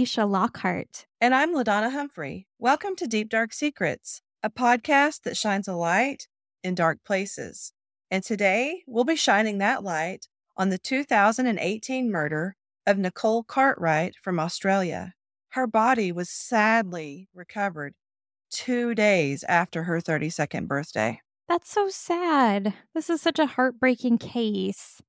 Alecia Lockhart. And I'm LaDonna Humphrey. Welcome to Deep Dark Secrets, a podcast that shines a light in dark places. And today we'll be shining that light on the 2018 murder of Nicole Cartwright from Australia. Her body was sadly recovered two days after her 32nd birthday. That's so sad. This is such a heartbreaking case.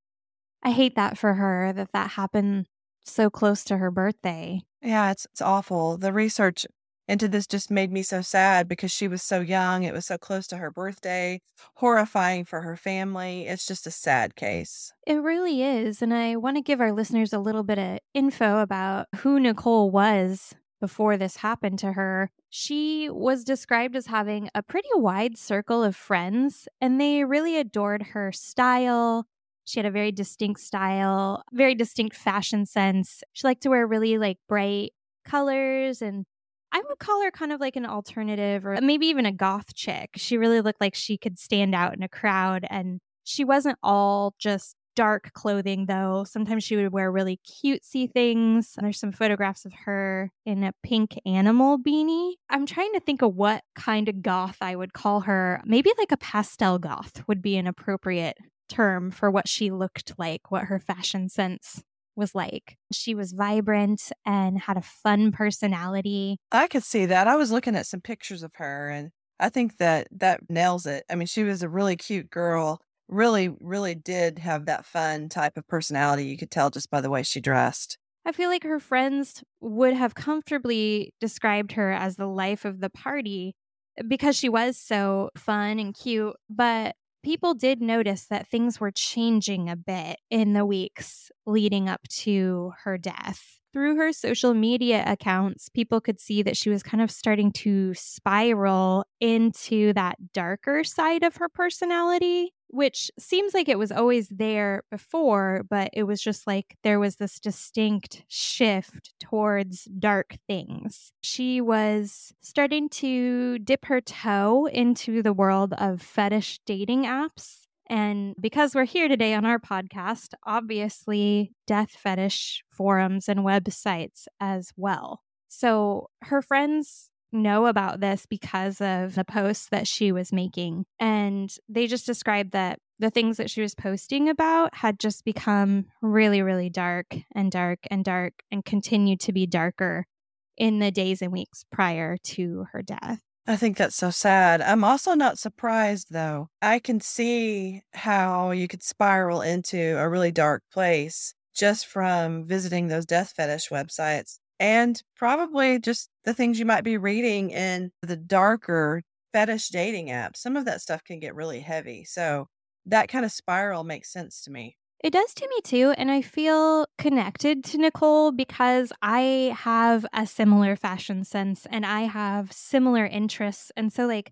I hate that for her that that happened so close to her birthday. Yeah, it's it's awful. The research into this just made me so sad because she was so young. It was so close to her birthday. Horrifying for her family. It's just a sad case. It really is. And I want to give our listeners a little bit of info about who Nicole was before this happened to her. She was described as having a pretty wide circle of friends, and they really adored her style. She had a very distinct style, very distinct fashion sense. She liked to wear really like bright colors and I would call her kind of like an alternative or maybe even a goth chick. She really looked like she could stand out in a crowd and she wasn't all just dark clothing though. Sometimes she would wear really cutesy things. There's some photographs of her in a pink animal beanie. I'm trying to think of what kind of goth I would call her. Maybe like a pastel goth would be an appropriate term for what she looked like, what her fashion sense was like. She was vibrant and had a fun personality. I could see that. I was looking at some pictures of her and I think that that nails it. I mean, she was a really cute girl. Really, really did have that fun type of personality. You could tell just by the way she dressed. I feel like her friends would have comfortably described her as the life of the party because she was so fun and cute. But people did notice that things were changing a bit in the weeks leading up to her death. Through her social media accounts, people could see that she was kind of starting to spiral into that darker side of her personality which seems like it was always there before, but it was just like there was this distinct shift towards dark things. She was starting to dip her toe into the world of fetish dating apps. And because we're here today on our podcast, obviously, death fetish forums and websites as well. So her friends know about this because of the posts that she was making. And they just described that the things that she was posting about had just become really, really dark and dark and dark and continued to be darker in the days and weeks prior to her death. I think that's so sad. I'm also not surprised though. I can see how you could spiral into a really dark place just from visiting those death fetish websites and probably just the things you might be reading in the darker fetish dating apps. Some of that stuff can get really heavy. So that kind of spiral makes sense to me. It does to me too. And I feel connected to Nicole because I have a similar fashion sense and I have similar interests. And so, like,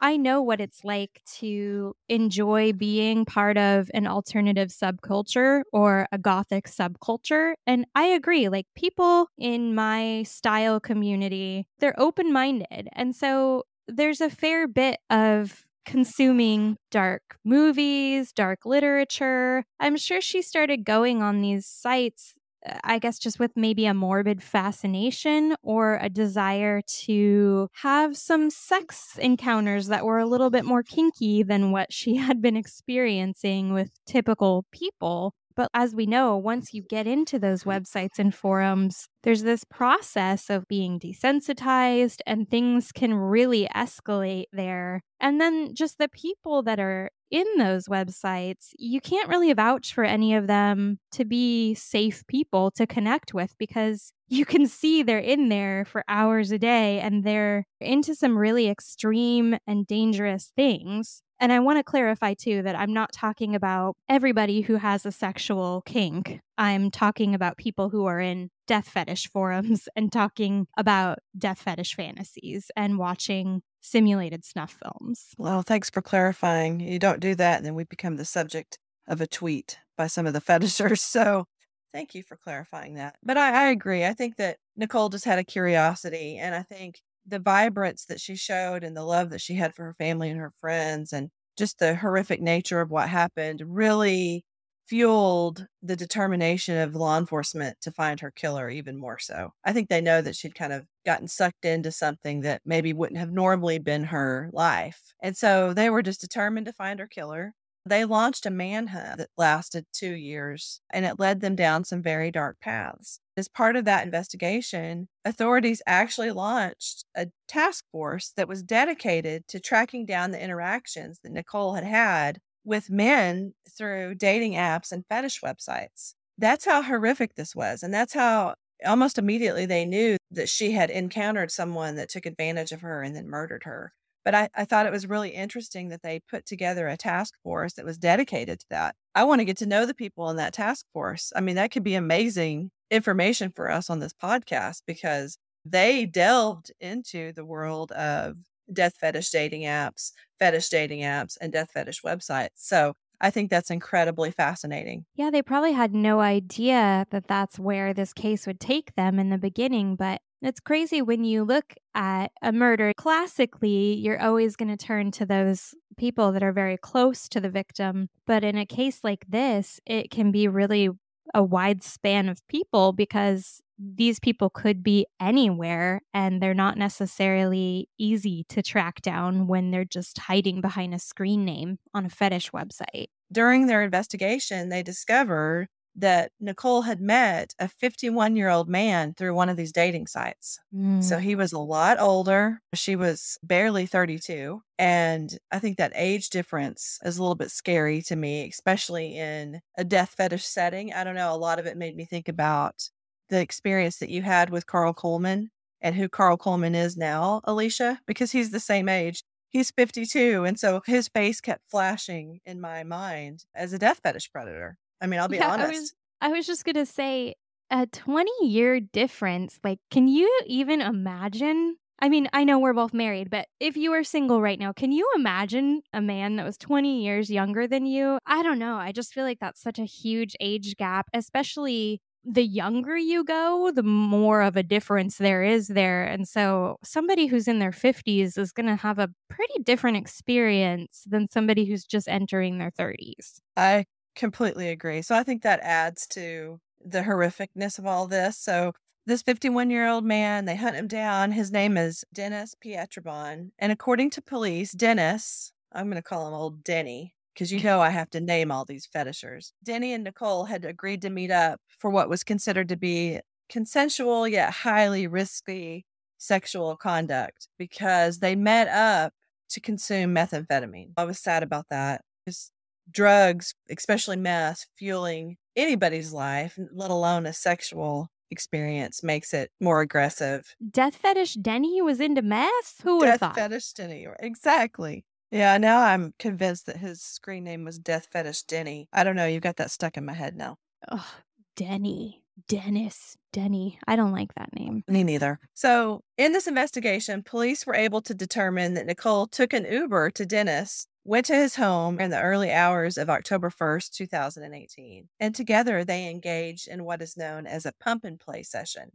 I know what it's like to enjoy being part of an alternative subculture or a gothic subculture. And I agree, like people in my style community, they're open minded. And so there's a fair bit of consuming dark movies, dark literature. I'm sure she started going on these sites Uh, I guess just with maybe a morbid fascination or a desire to have some sex encounters that were a little bit more kinky than what she had been experiencing with typical people. But as we know, once you get into those mm-hmm. websites and forums, there's this process of being desensitized and things can really escalate there. And then just the people that are in those websites, you can't really vouch for any of them to be safe people to connect with because you can see they're in there for hours a day and they're into some really extreme and dangerous things. And I want to clarify too that I'm not talking about everybody who has a sexual kink. I'm talking about people who are in death fetish forums and talking about death fetish fantasies and watching simulated snuff films. Well, thanks for clarifying. You don't do that, and then we become the subject of a tweet by some of the fetishers. So thank you for clarifying that. But I, I agree. I think that Nicole just had a curiosity, and I think the vibrance that she showed and the love that she had for her family and her friends and just the horrific nature of what happened really fueled the determination of law enforcement to find her killer even more so. I think they know that she'd kind of gotten sucked into something that maybe wouldn't have normally been her life. And so they were just determined to find her killer. They launched a manhunt that lasted two years and it led them down some very dark paths. As part of that investigation, authorities actually launched a task force that was dedicated to tracking down the interactions that Nicole had had with men through dating apps and fetish websites. That's how horrific this was. And that's how almost immediately they knew that she had encountered someone that took advantage of her and then murdered her. But I, I thought it was really interesting that they put together a task force that was dedicated to that. I want to get to know the people in that task force. I mean, that could be amazing information for us on this podcast because they delved into the world of death fetish dating apps, fetish dating apps, and death fetish websites. So I think that's incredibly fascinating. Yeah, they probably had no idea that that's where this case would take them in the beginning, but it's crazy when you look at a murder. Classically, you're always going to turn to those people that are very close to the victim. But in a case like this, it can be really a wide span of people because these people could be anywhere and they're not necessarily easy to track down when they're just hiding behind a screen name on a fetish website. During their investigation, they discovered that Nicole had met a 51 year old man through one of these dating sites. Mm. So he was a lot older. She was barely 32. And I think that age difference is a little bit scary to me, especially in a death fetish setting. I don't know. A lot of it made me think about the experience that you had with Carl Coleman and who Carl Coleman is now, Alecia, because he's the same age. He's 52. And so his face kept flashing in my mind as a death fetish predator. I mean, I'll be yeah, honest. I was, I was just going to say a 20 year difference. Like, can you even imagine? I mean, I know we're both married, but if you were single right now, can you imagine a man that was 20 years younger than you? I don't know. I just feel like that's such a huge age gap, especially the younger you go, the more of a difference there is there. And so somebody who's in their 50s is going to have a pretty different experience than somebody who's just entering their 30s. I completely agree. So I think that adds to the horrificness of all this. So this 51 year old man, they hunt him down. His name is Dennis Pietrobon. And according to police, Dennis, I'm going to call him old Denny, because you know I have to name all these fetishers. Denny and Nicole had agreed to meet up for what was considered to be consensual yet highly risky sexual conduct because they met up to consume methamphetamine. I was sad about that. Just drugs, especially meth, fueling anybody's life, let alone a sexual experience, makes it more aggressive. Death fetish Denny was into meth? Who would have thought? Death fetish Denny, exactly. Yeah, now I'm convinced that his screen name was Death Fetish Denny. I don't know. You've got that stuck in my head now. Oh, Denny. Dennis. Denny. I don't like that name. Me neither. So, in this investigation, police were able to determine that Nicole took an Uber to Dennis, went to his home in the early hours of October 1st, 2018, and together they engaged in what is known as a pump and play session.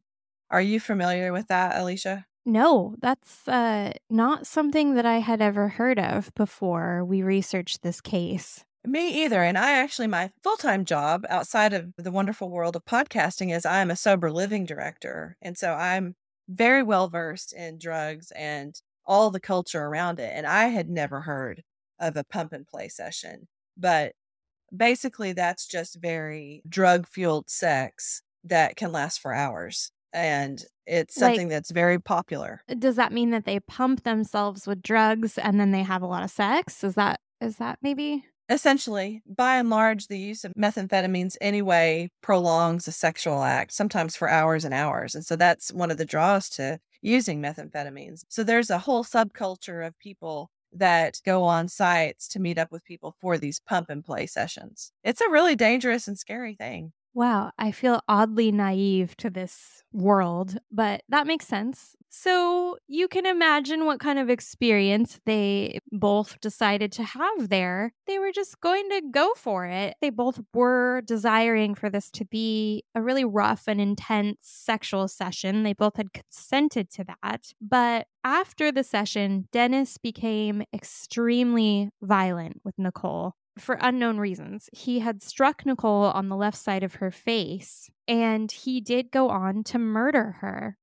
Are you familiar with that, Alecia? No, that's uh, not something that I had ever heard of before we researched this case. Me either. And I actually, my full time job outside of the wonderful world of podcasting is I'm a sober living director. And so I'm very well versed in drugs and all the culture around it. And I had never heard of a pump and play session. But basically, that's just very drug fueled sex that can last for hours and it's something like, that's very popular. Uh, does that mean that they pump themselves with drugs and then they have a lot of sex? Is that is that maybe? Essentially, by and large, the use of methamphetamines anyway prolongs a sexual act, sometimes for hours and hours. And so that's one of the draws to using methamphetamines. So there's a whole subculture of people that go on sites to meet up with people for these pump and play sessions. It's a really dangerous and scary thing. Wow, I feel oddly naive to this world, but that makes sense. So you can imagine what kind of experience they both decided to have there. They were just going to go for it. They both were desiring for this to be a really rough and intense sexual session. They both had consented to that. But after the session, Dennis became extremely violent with Nicole. for unknown reasons. He had struck Nicole on the left side of her face, and he did go on to murder her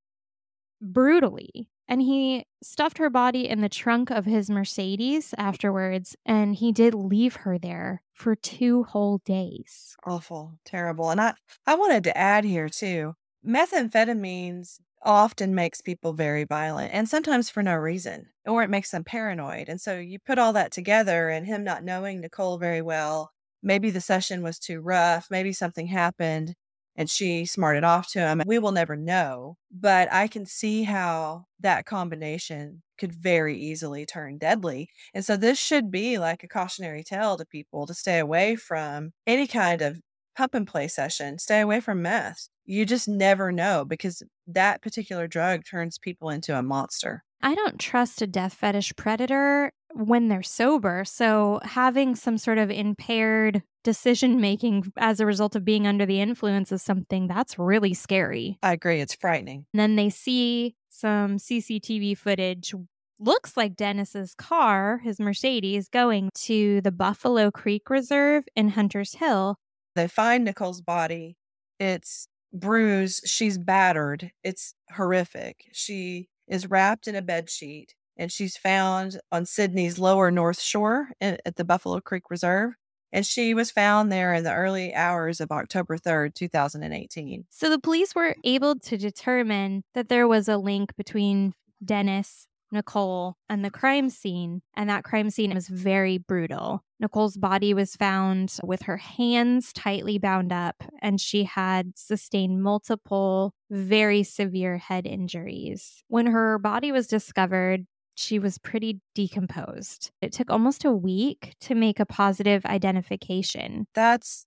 brutally. And he stuffed her body in the trunk of his Mercedes afterwards, and he did leave her there for two whole days. Awful, terrible. And I, I wanted to add here too methamphetamines often makes people very violent and sometimes for no reason, or it makes them paranoid. And so you put all that together and him not knowing Nicole very well. Maybe the session was too rough. Maybe something happened and she smarted off to him. We will never know, but I can see how that combination could very easily turn deadly. And so this should be like a cautionary tale to people to stay away from any kind of pump and play session, stay away from meth. You just never know because that particular drug turns people into a monster. I don't trust a death fetish predator when they're sober. So having some sort of impaired decision making as a result of being under the influence is something that's really scary. I agree. It's frightening. And then they see some CCTV footage. Looks like Dennis's car, his Mercedes, going to the Buffalo Creek Reserve in Hunters Hill. They find Nicole's body. It's bruised. She's battered. It's horrific. She is wrapped in a bed sheet and she's found on Sydney's lower North Shore at the Buffalo Creek Reserve. And she was found there in the early hours of October 3rd, 2018. So the police were able to determine that there was a link between Dennis Nicole and the crime scene, and that crime scene was very brutal. Nicole's body was found with her hands tightly bound up, and she had sustained multiple very severe head injuries. When her body was discovered, she was pretty decomposed. It took almost a week to make a positive identification. That's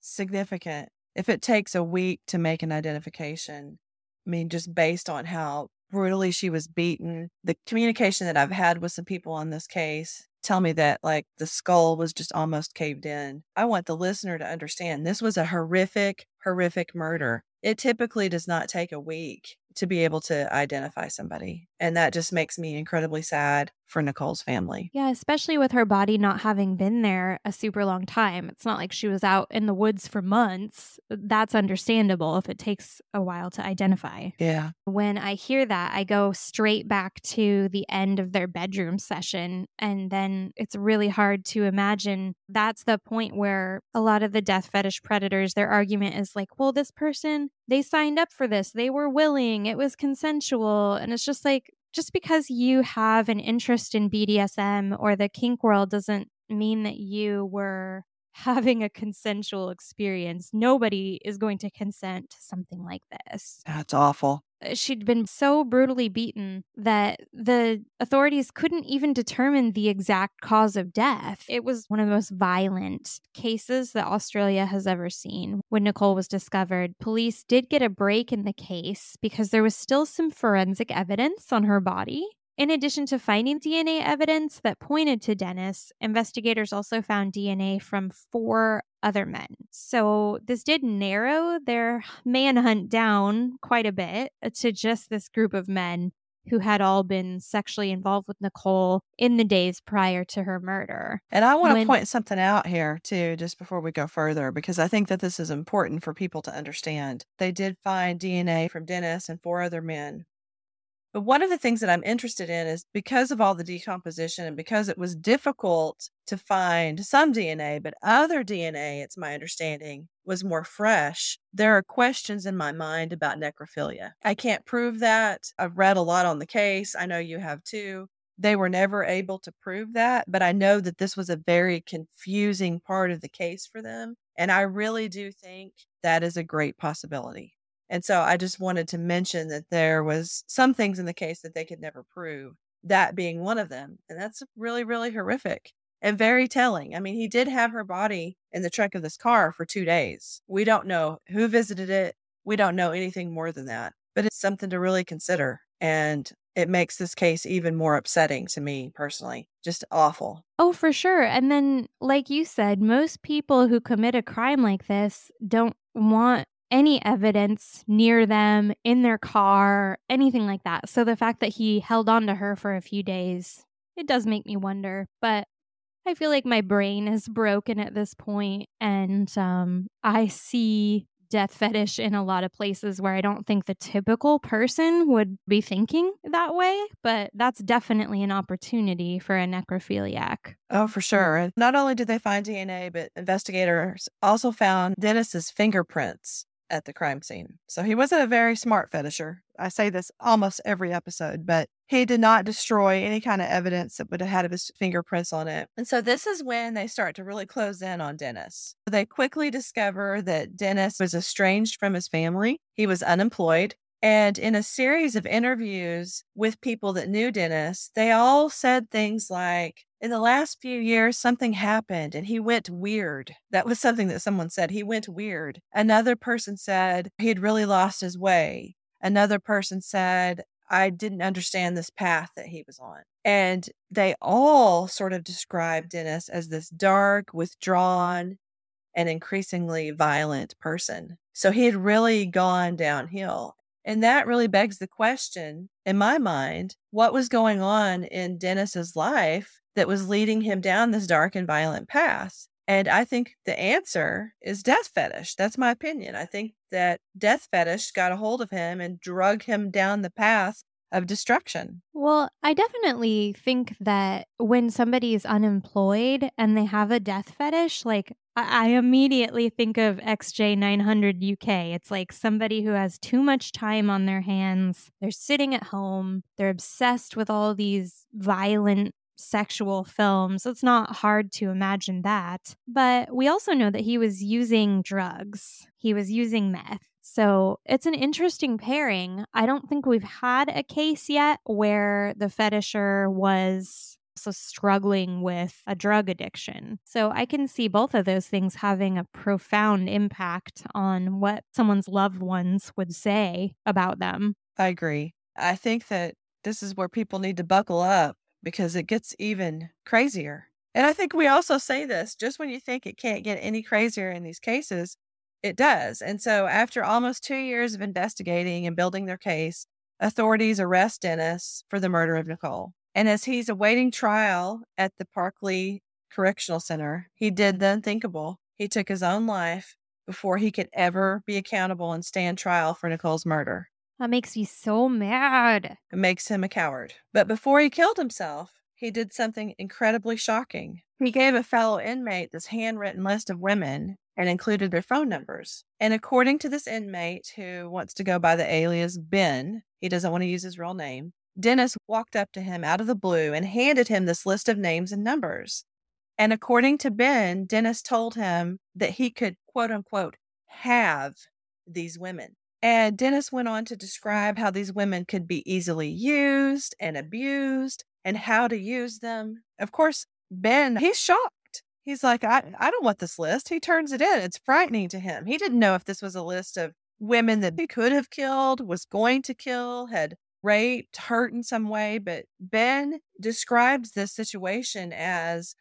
significant. If it takes a week to make an identification, I mean, just based on how brutally she was beaten. The communication that I've had with some people on this case tell me that like the skull was just almost caved in. I want the listener to understand this was a horrific, horrific murder. It typically does not take a week to be able to identify somebody. And that just makes me incredibly sad for Nicole's family. Yeah, especially with her body not having been there a super long time. It's not like she was out in the woods for months. That's understandable if it takes a while to identify. Yeah. When I hear that, I go straight back to the end of their bedroom session. And then it's really hard to imagine that's the point where a lot of the death fetish predators, their argument is like, well, this person, they signed up for this, they were willing, it was consensual. And it's just like, just because you have an interest in BDSM or the kink world doesn't mean that you were having a consensual experience. Nobody is going to consent to something like this. That's awful. Uh, she'd been so brutally beaten that the authorities couldn't even determine the exact cause of death. It was one of the most violent cases that Australia has ever seen. When Nicole was discovered, police did get a break in the case because there was still some forensic evidence on her body. In addition to finding DNA evidence that pointed to Dennis, investigators also found DNA from four other men. So this did narrow their manhunt down quite a bit to just this group of men who had all been sexually involved with Nicole in the days prior to her murder. And I want to point something out here, too, just before we go further, because I think that this is important for people to understand. They did find DNA from Dennis and four other men but one of the things that I'm interested in is because of all the decomposition and because it was difficult to find some DNA, but other DNA, it's my understanding, was more fresh. There are questions in my mind about necrophilia. I can't prove that. I've read a lot on the case. I know you have too. They were never able to prove that, but I know that this was a very confusing part of the case for them. And I really do think that is a great possibility. And so I just wanted to mention that there was some things in the case that they could never prove, that being one of them. And that's really, really horrific and very telling. I mean, he did have her body in the trunk of this car for two days. We don't know who visited it. We don't know anything more than that, but it's something to really consider. And it makes this case even more upsetting to me personally. Just awful. Oh, for sure. And then, like you said, most people who commit a crime like this don't want any evidence near them in their car, anything like that. So the fact that he held on to her for a few days, it does make me wonder. But I feel like my brain is broken at this point and um I see death fetish in a lot of places where I don't think the typical person would be thinking that way, but that's definitely an opportunity for a necrophiliac. Oh, for sure. And not only did they find DNA, but investigators also found Dennis's fingerprints at the crime scene. So he wasn't a very smart fetisher. I say this almost every episode, but he did not destroy any kind of evidence that would have had his fingerprints on it. And so this is when they start to really close in on Dennis. They quickly discover that Dennis was estranged from his family. He was unemployed. And in a series of interviews with people that knew Dennis, they all said things like, in the last few years, something happened and he went weird. That was something that someone said. He went weird. Another person said he had really lost his way. Another person said, I didn't understand this path that he was on. And they all sort of described Dennis as this dark, withdrawn, and increasingly violent person. So he had really gone downhill. And that really begs the question in my mind what was going on in Dennis's life that was leading him down this dark and violent path? And I think the answer is death fetish. That's my opinion. I think that death fetish got a hold of him and drug him down the path of destruction. Well, I definitely think that when somebody is unemployed and they have a death fetish, like I, I immediately think of XJ900 UK. It's like somebody who has too much time on their hands. They're sitting at home, they're obsessed with all these violent sexual films. It's not hard to imagine that. But we also know that he was using drugs, he was using meth. So it's an interesting pairing. I don't think we've had a case yet where the fetisher was also struggling with a drug addiction. So I can see both of those things having a profound impact on what someone's loved ones would say about them. I agree. I think that this is where people need to buckle up because it gets even crazier. And I think we also say this just when you think it can't get any crazier in these cases, it does. And so, after almost two years of investigating and building their case, authorities arrest Dennis for the murder of Nicole. And as he's awaiting trial at the Parklea Correctional Center, he did the unthinkable. He took his own life before he could ever be accountable and stand trial for Nicole's murder. That makes me so mad. It makes him a coward. But before he killed himself, he did something incredibly shocking. He gave a fellow inmate this handwritten list of women and included their phone numbers. And according to this inmate who wants to go by the alias Ben, he doesn't want to use his real name, Dennis walked up to him out of the blue and handed him this list of names and numbers. And according to Ben, Dennis told him that he could, quote unquote, have these women. And Dennis went on to describe how these women could be easily used and abused and how to use them. Of course, Ben, he's shocked. He's like, I, I don't want this list. He turns it in. It's frightening to him. He didn't know if this was a list of women that he could have killed, was going to kill, had raped, hurt in some way. But Ben describes this situation as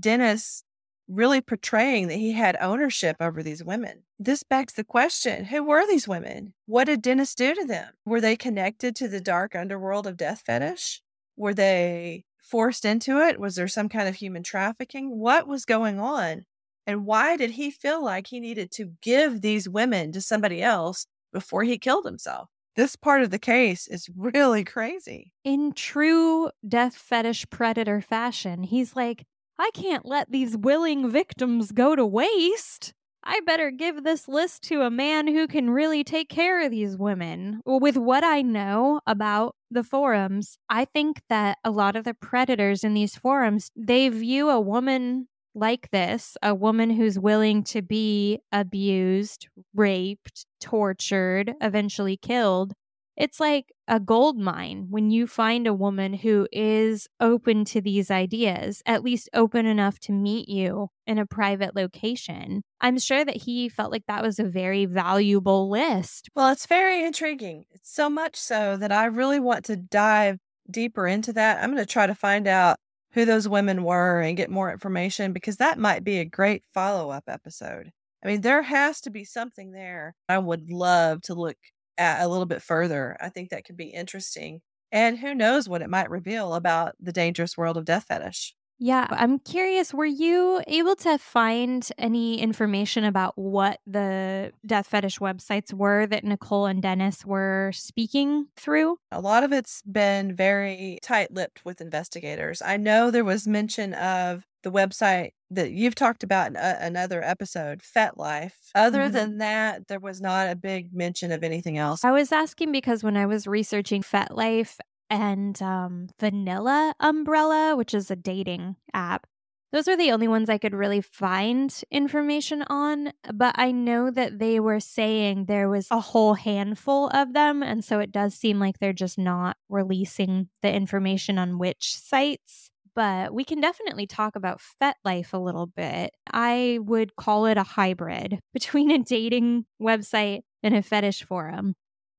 Dennis really portraying that he had ownership over these women. This begs the question who were these women? What did Dennis do to them? Were they connected to the dark underworld of death fetish? Were they forced into it? Was there some kind of human trafficking? What was going on? And why did he feel like he needed to give these women to somebody else before he killed himself? This part of the case is really crazy. In true death fetish predator fashion, he's like, I can't let these willing victims go to waste. I better give this list to a man who can really take care of these women. With what I know about the forums, I think that a lot of the predators in these forums, they view a woman like this, a woman who's willing to be abused, raped, tortured, eventually killed, it's like a gold mine when you find a woman who is open to these ideas, at least open enough to meet you in a private location. I'm sure that he felt like that was a very valuable list. Well, it's very intriguing. It's so much so that I really want to dive deeper into that. I'm going to try to find out who those women were and get more information because that might be a great follow up episode. I mean, there has to be something there. I would love to look a little bit further. I think that could be interesting. And who knows what it might reveal about the dangerous world of death fetish. Yeah, I'm curious, were you able to find any information about what the death fetish websites were that Nicole and Dennis were speaking through? A lot of it's been very tight lipped with investigators. I know there was mention of the website that you've talked about in a, another episode, FetLife. Other Mhm. than that, there was not a big mention of anything else. I was asking because when I was researching FetLife and um, Vanilla Umbrella, which is a dating app, those were the only ones I could really find information on. But I know that they were saying there was a whole handful of them. And so it does seem like they're just not releasing the information on which sites. But we can definitely talk about FetLife a little bit. I would call it a hybrid between a dating website and a fetish forum.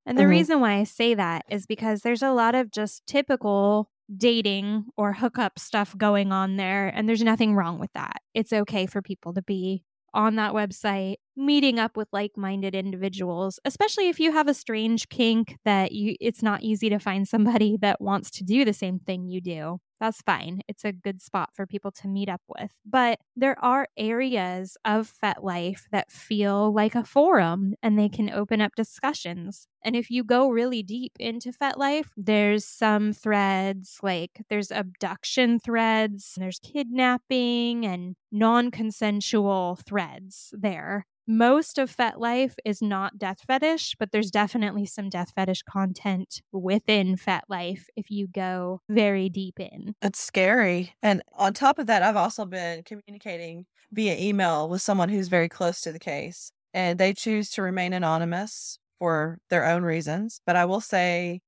And the Mhm. reason why I say that is because there's a lot of just typical dating or hookup stuff going on there, and there's nothing wrong with that. It's okay for people to be on that website meeting up with like-minded individuals, especially if you have a strange kink that you it's not easy to find somebody that wants to do the same thing you do. That's fine. It's a good spot for people to meet up with. But there are areas of FetLife that feel like a forum and they can open up discussions. And if you go really deep into FetLife, there's some threads like there's abduction threads, there's kidnapping and non consensual threads there. Most of FetLife is not death fetish, but there's definitely some death fetish content within FetLife if you go very deep in. It's scary. And on top of that, I've also been communicating via email with someone who's very close to the case, and they choose to remain anonymous for their own reasons. But I will say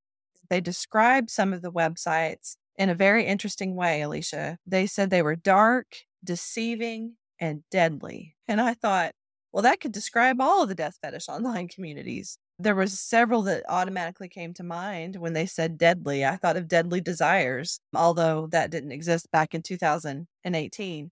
they described some of the websites in a very interesting way, Alecia. They said they were dark, deceiving, and deadly. And I thought, well, that could describe all of the death fetish online communities. There was several that automatically came to mind when they said deadly. I thought of Deadly Desires, although that didn't exist back in 2018.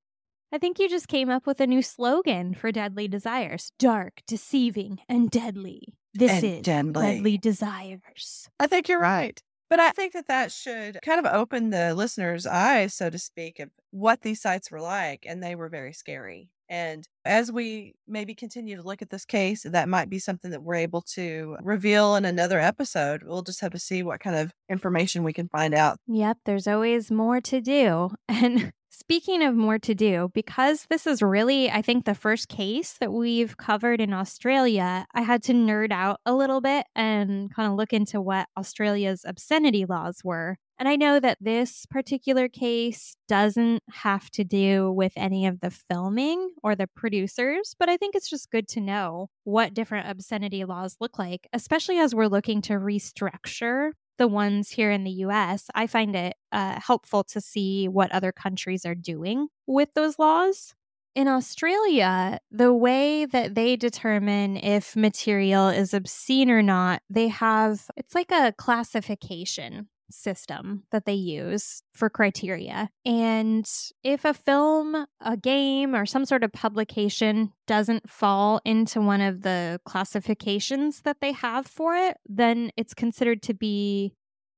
I think you just came up with a new slogan for Deadly Desires dark, deceiving, and deadly. This And is deadly. Deadly Desires. I think you're right. But I think that that should kind of open the listeners' eyes, so to speak, of what these sites were like. And they were very scary. And as we maybe continue to look at this case, that might be something that we're able to reveal in another episode. We'll just have to see what kind of information we can find out. Yep, there's always more to do. And speaking of more to do, because this is really, I think, the first case that we've covered in Australia, I had to nerd out a little bit and kind of look into what Australia's obscenity laws were. And I know that this particular case doesn't have to do with any of the filming or the producers, but I think it's just good to know what different obscenity laws look like, especially as we're looking to restructure the ones here in the US. I find it uh, helpful to see what other countries are doing with those laws. In Australia, the way that they determine if material is obscene or not, they have it's like a classification system that they use for criteria. And if a film, a game, or some sort of publication doesn't fall into one of the classifications that they have for it, then it's considered to be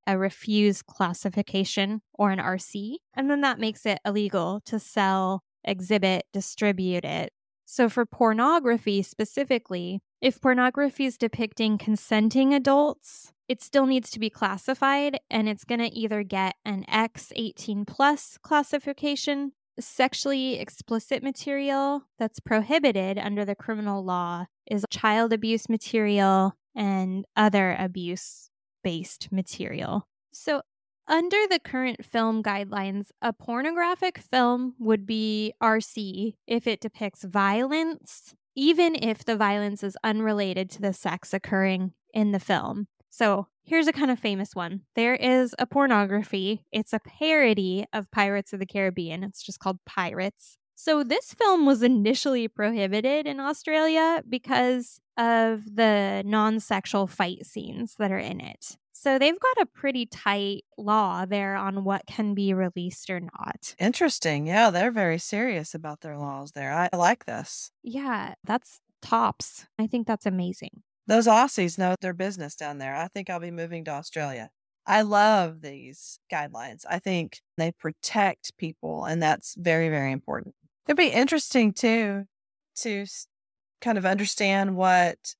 a refused classification or an RC. And then that makes it illegal to sell, exhibit, distribute it. So, for pornography specifically, if pornography is depicting consenting adults, it still needs to be classified and it's going to either get an X18 plus classification, sexually explicit material that's prohibited under the criminal law is child abuse material and other abuse based material. So, under the current film guidelines, a pornographic film would be RC if it depicts violence, even if the violence is unrelated to the sex occurring in the film. So, here's a kind of famous one. There is a pornography, it's a parody of Pirates of the Caribbean. It's just called Pirates. So, this film was initially prohibited in Australia because of the non sexual fight scenes that are in it. So, they've got a pretty tight law there on what can be released or not. Interesting. Yeah, they're very serious about their laws there. I like this. Yeah, that's tops. I think that's amazing. Those Aussies know their business down there. I think I'll be moving to Australia. I love these guidelines. I think they protect people, and that's very, very important. It'd be interesting too to kind of understand what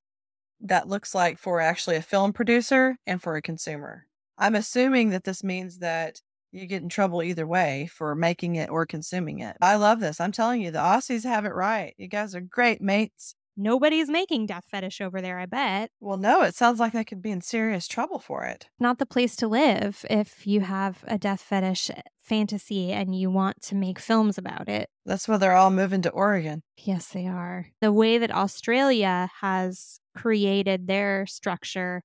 that looks like for actually a film producer and for a consumer. I'm assuming that this means that you get in trouble either way for making it or consuming it. I love this. I'm telling you, the Aussies have it right. You guys are great mates. Nobody's making death fetish over there, I bet. Well, no, it sounds like they could be in serious trouble for it. Not the place to live if you have a death fetish eh, fantasy and you want to make films about it. That's why they're all moving to Oregon. Yes, they are. The way that Australia has created their structure,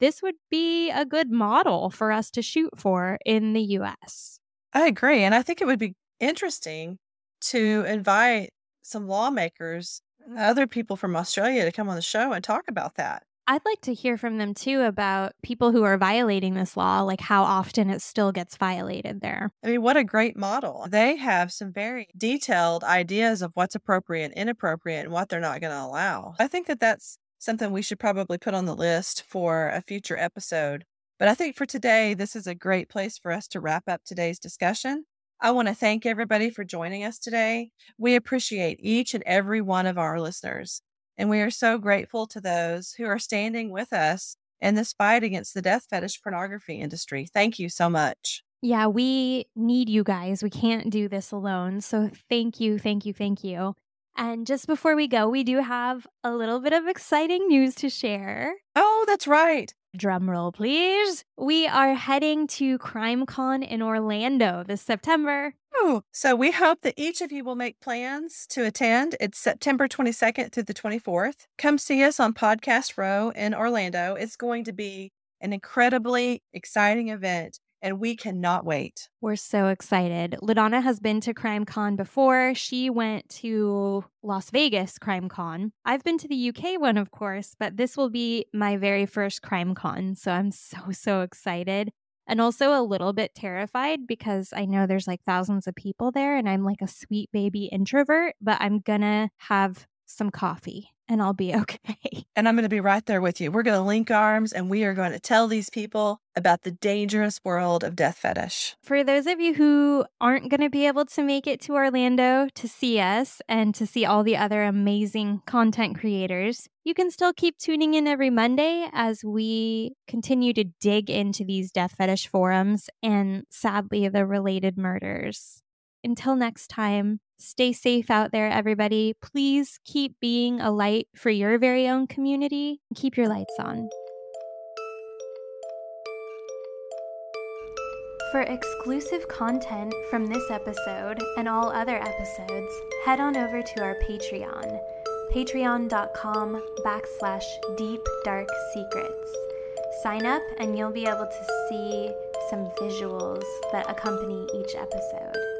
this would be a good model for us to shoot for in the US. I agree. And I think it would be interesting to invite some lawmakers other people from Australia to come on the show and talk about that. I'd like to hear from them too about people who are violating this law, like how often it still gets violated there. I mean, what a great model. They have some very detailed ideas of what's appropriate, inappropriate, and what they're not going to allow. I think that that's something we should probably put on the list for a future episode. But I think for today, this is a great place for us to wrap up today's discussion. I want to thank everybody for joining us today. We appreciate each and every one of our listeners, and we are so grateful to those who are standing with us in this fight against the death fetish pornography industry. Thank you so much. Yeah, we need you guys. We can't do this alone. So thank you, thank you, thank you. And just before we go, we do have a little bit of exciting news to share. Oh, that's right. Drum roll, please. We are heading to CrimeCon in Orlando this September. Oh, so we hope that each of you will make plans to attend. It's September 22nd through the 24th. Come see us on Podcast Row in Orlando. It's going to be an incredibly exciting event and we cannot wait. We're so excited. LaDonna has been to CrimeCon before. She went to Las Vegas CrimeCon. I've been to the UK one, of course, but this will be my very first CrimeCon. So I'm so, so excited. And also a little bit terrified because I know there's like thousands of people there and I'm like a sweet baby introvert, but I'm gonna have some coffee and I'll be okay. And I'm going to be right there with you. We're going to link arms and we are going to tell these people about the dangerous world of death fetish. For those of you who aren't going to be able to make it to Orlando to see us and to see all the other amazing content creators, you can still keep tuning in every Monday as we continue to dig into these death fetish forums and sadly the related murders. Until next time, stay safe out there, everybody. Please keep being a light for your very own community. Keep your lights on. For exclusive content from this episode and all other episodes, head on over to our Patreon, patreon.com backslash deep dark secrets. Sign up and you'll be able to see some visuals that accompany each episode.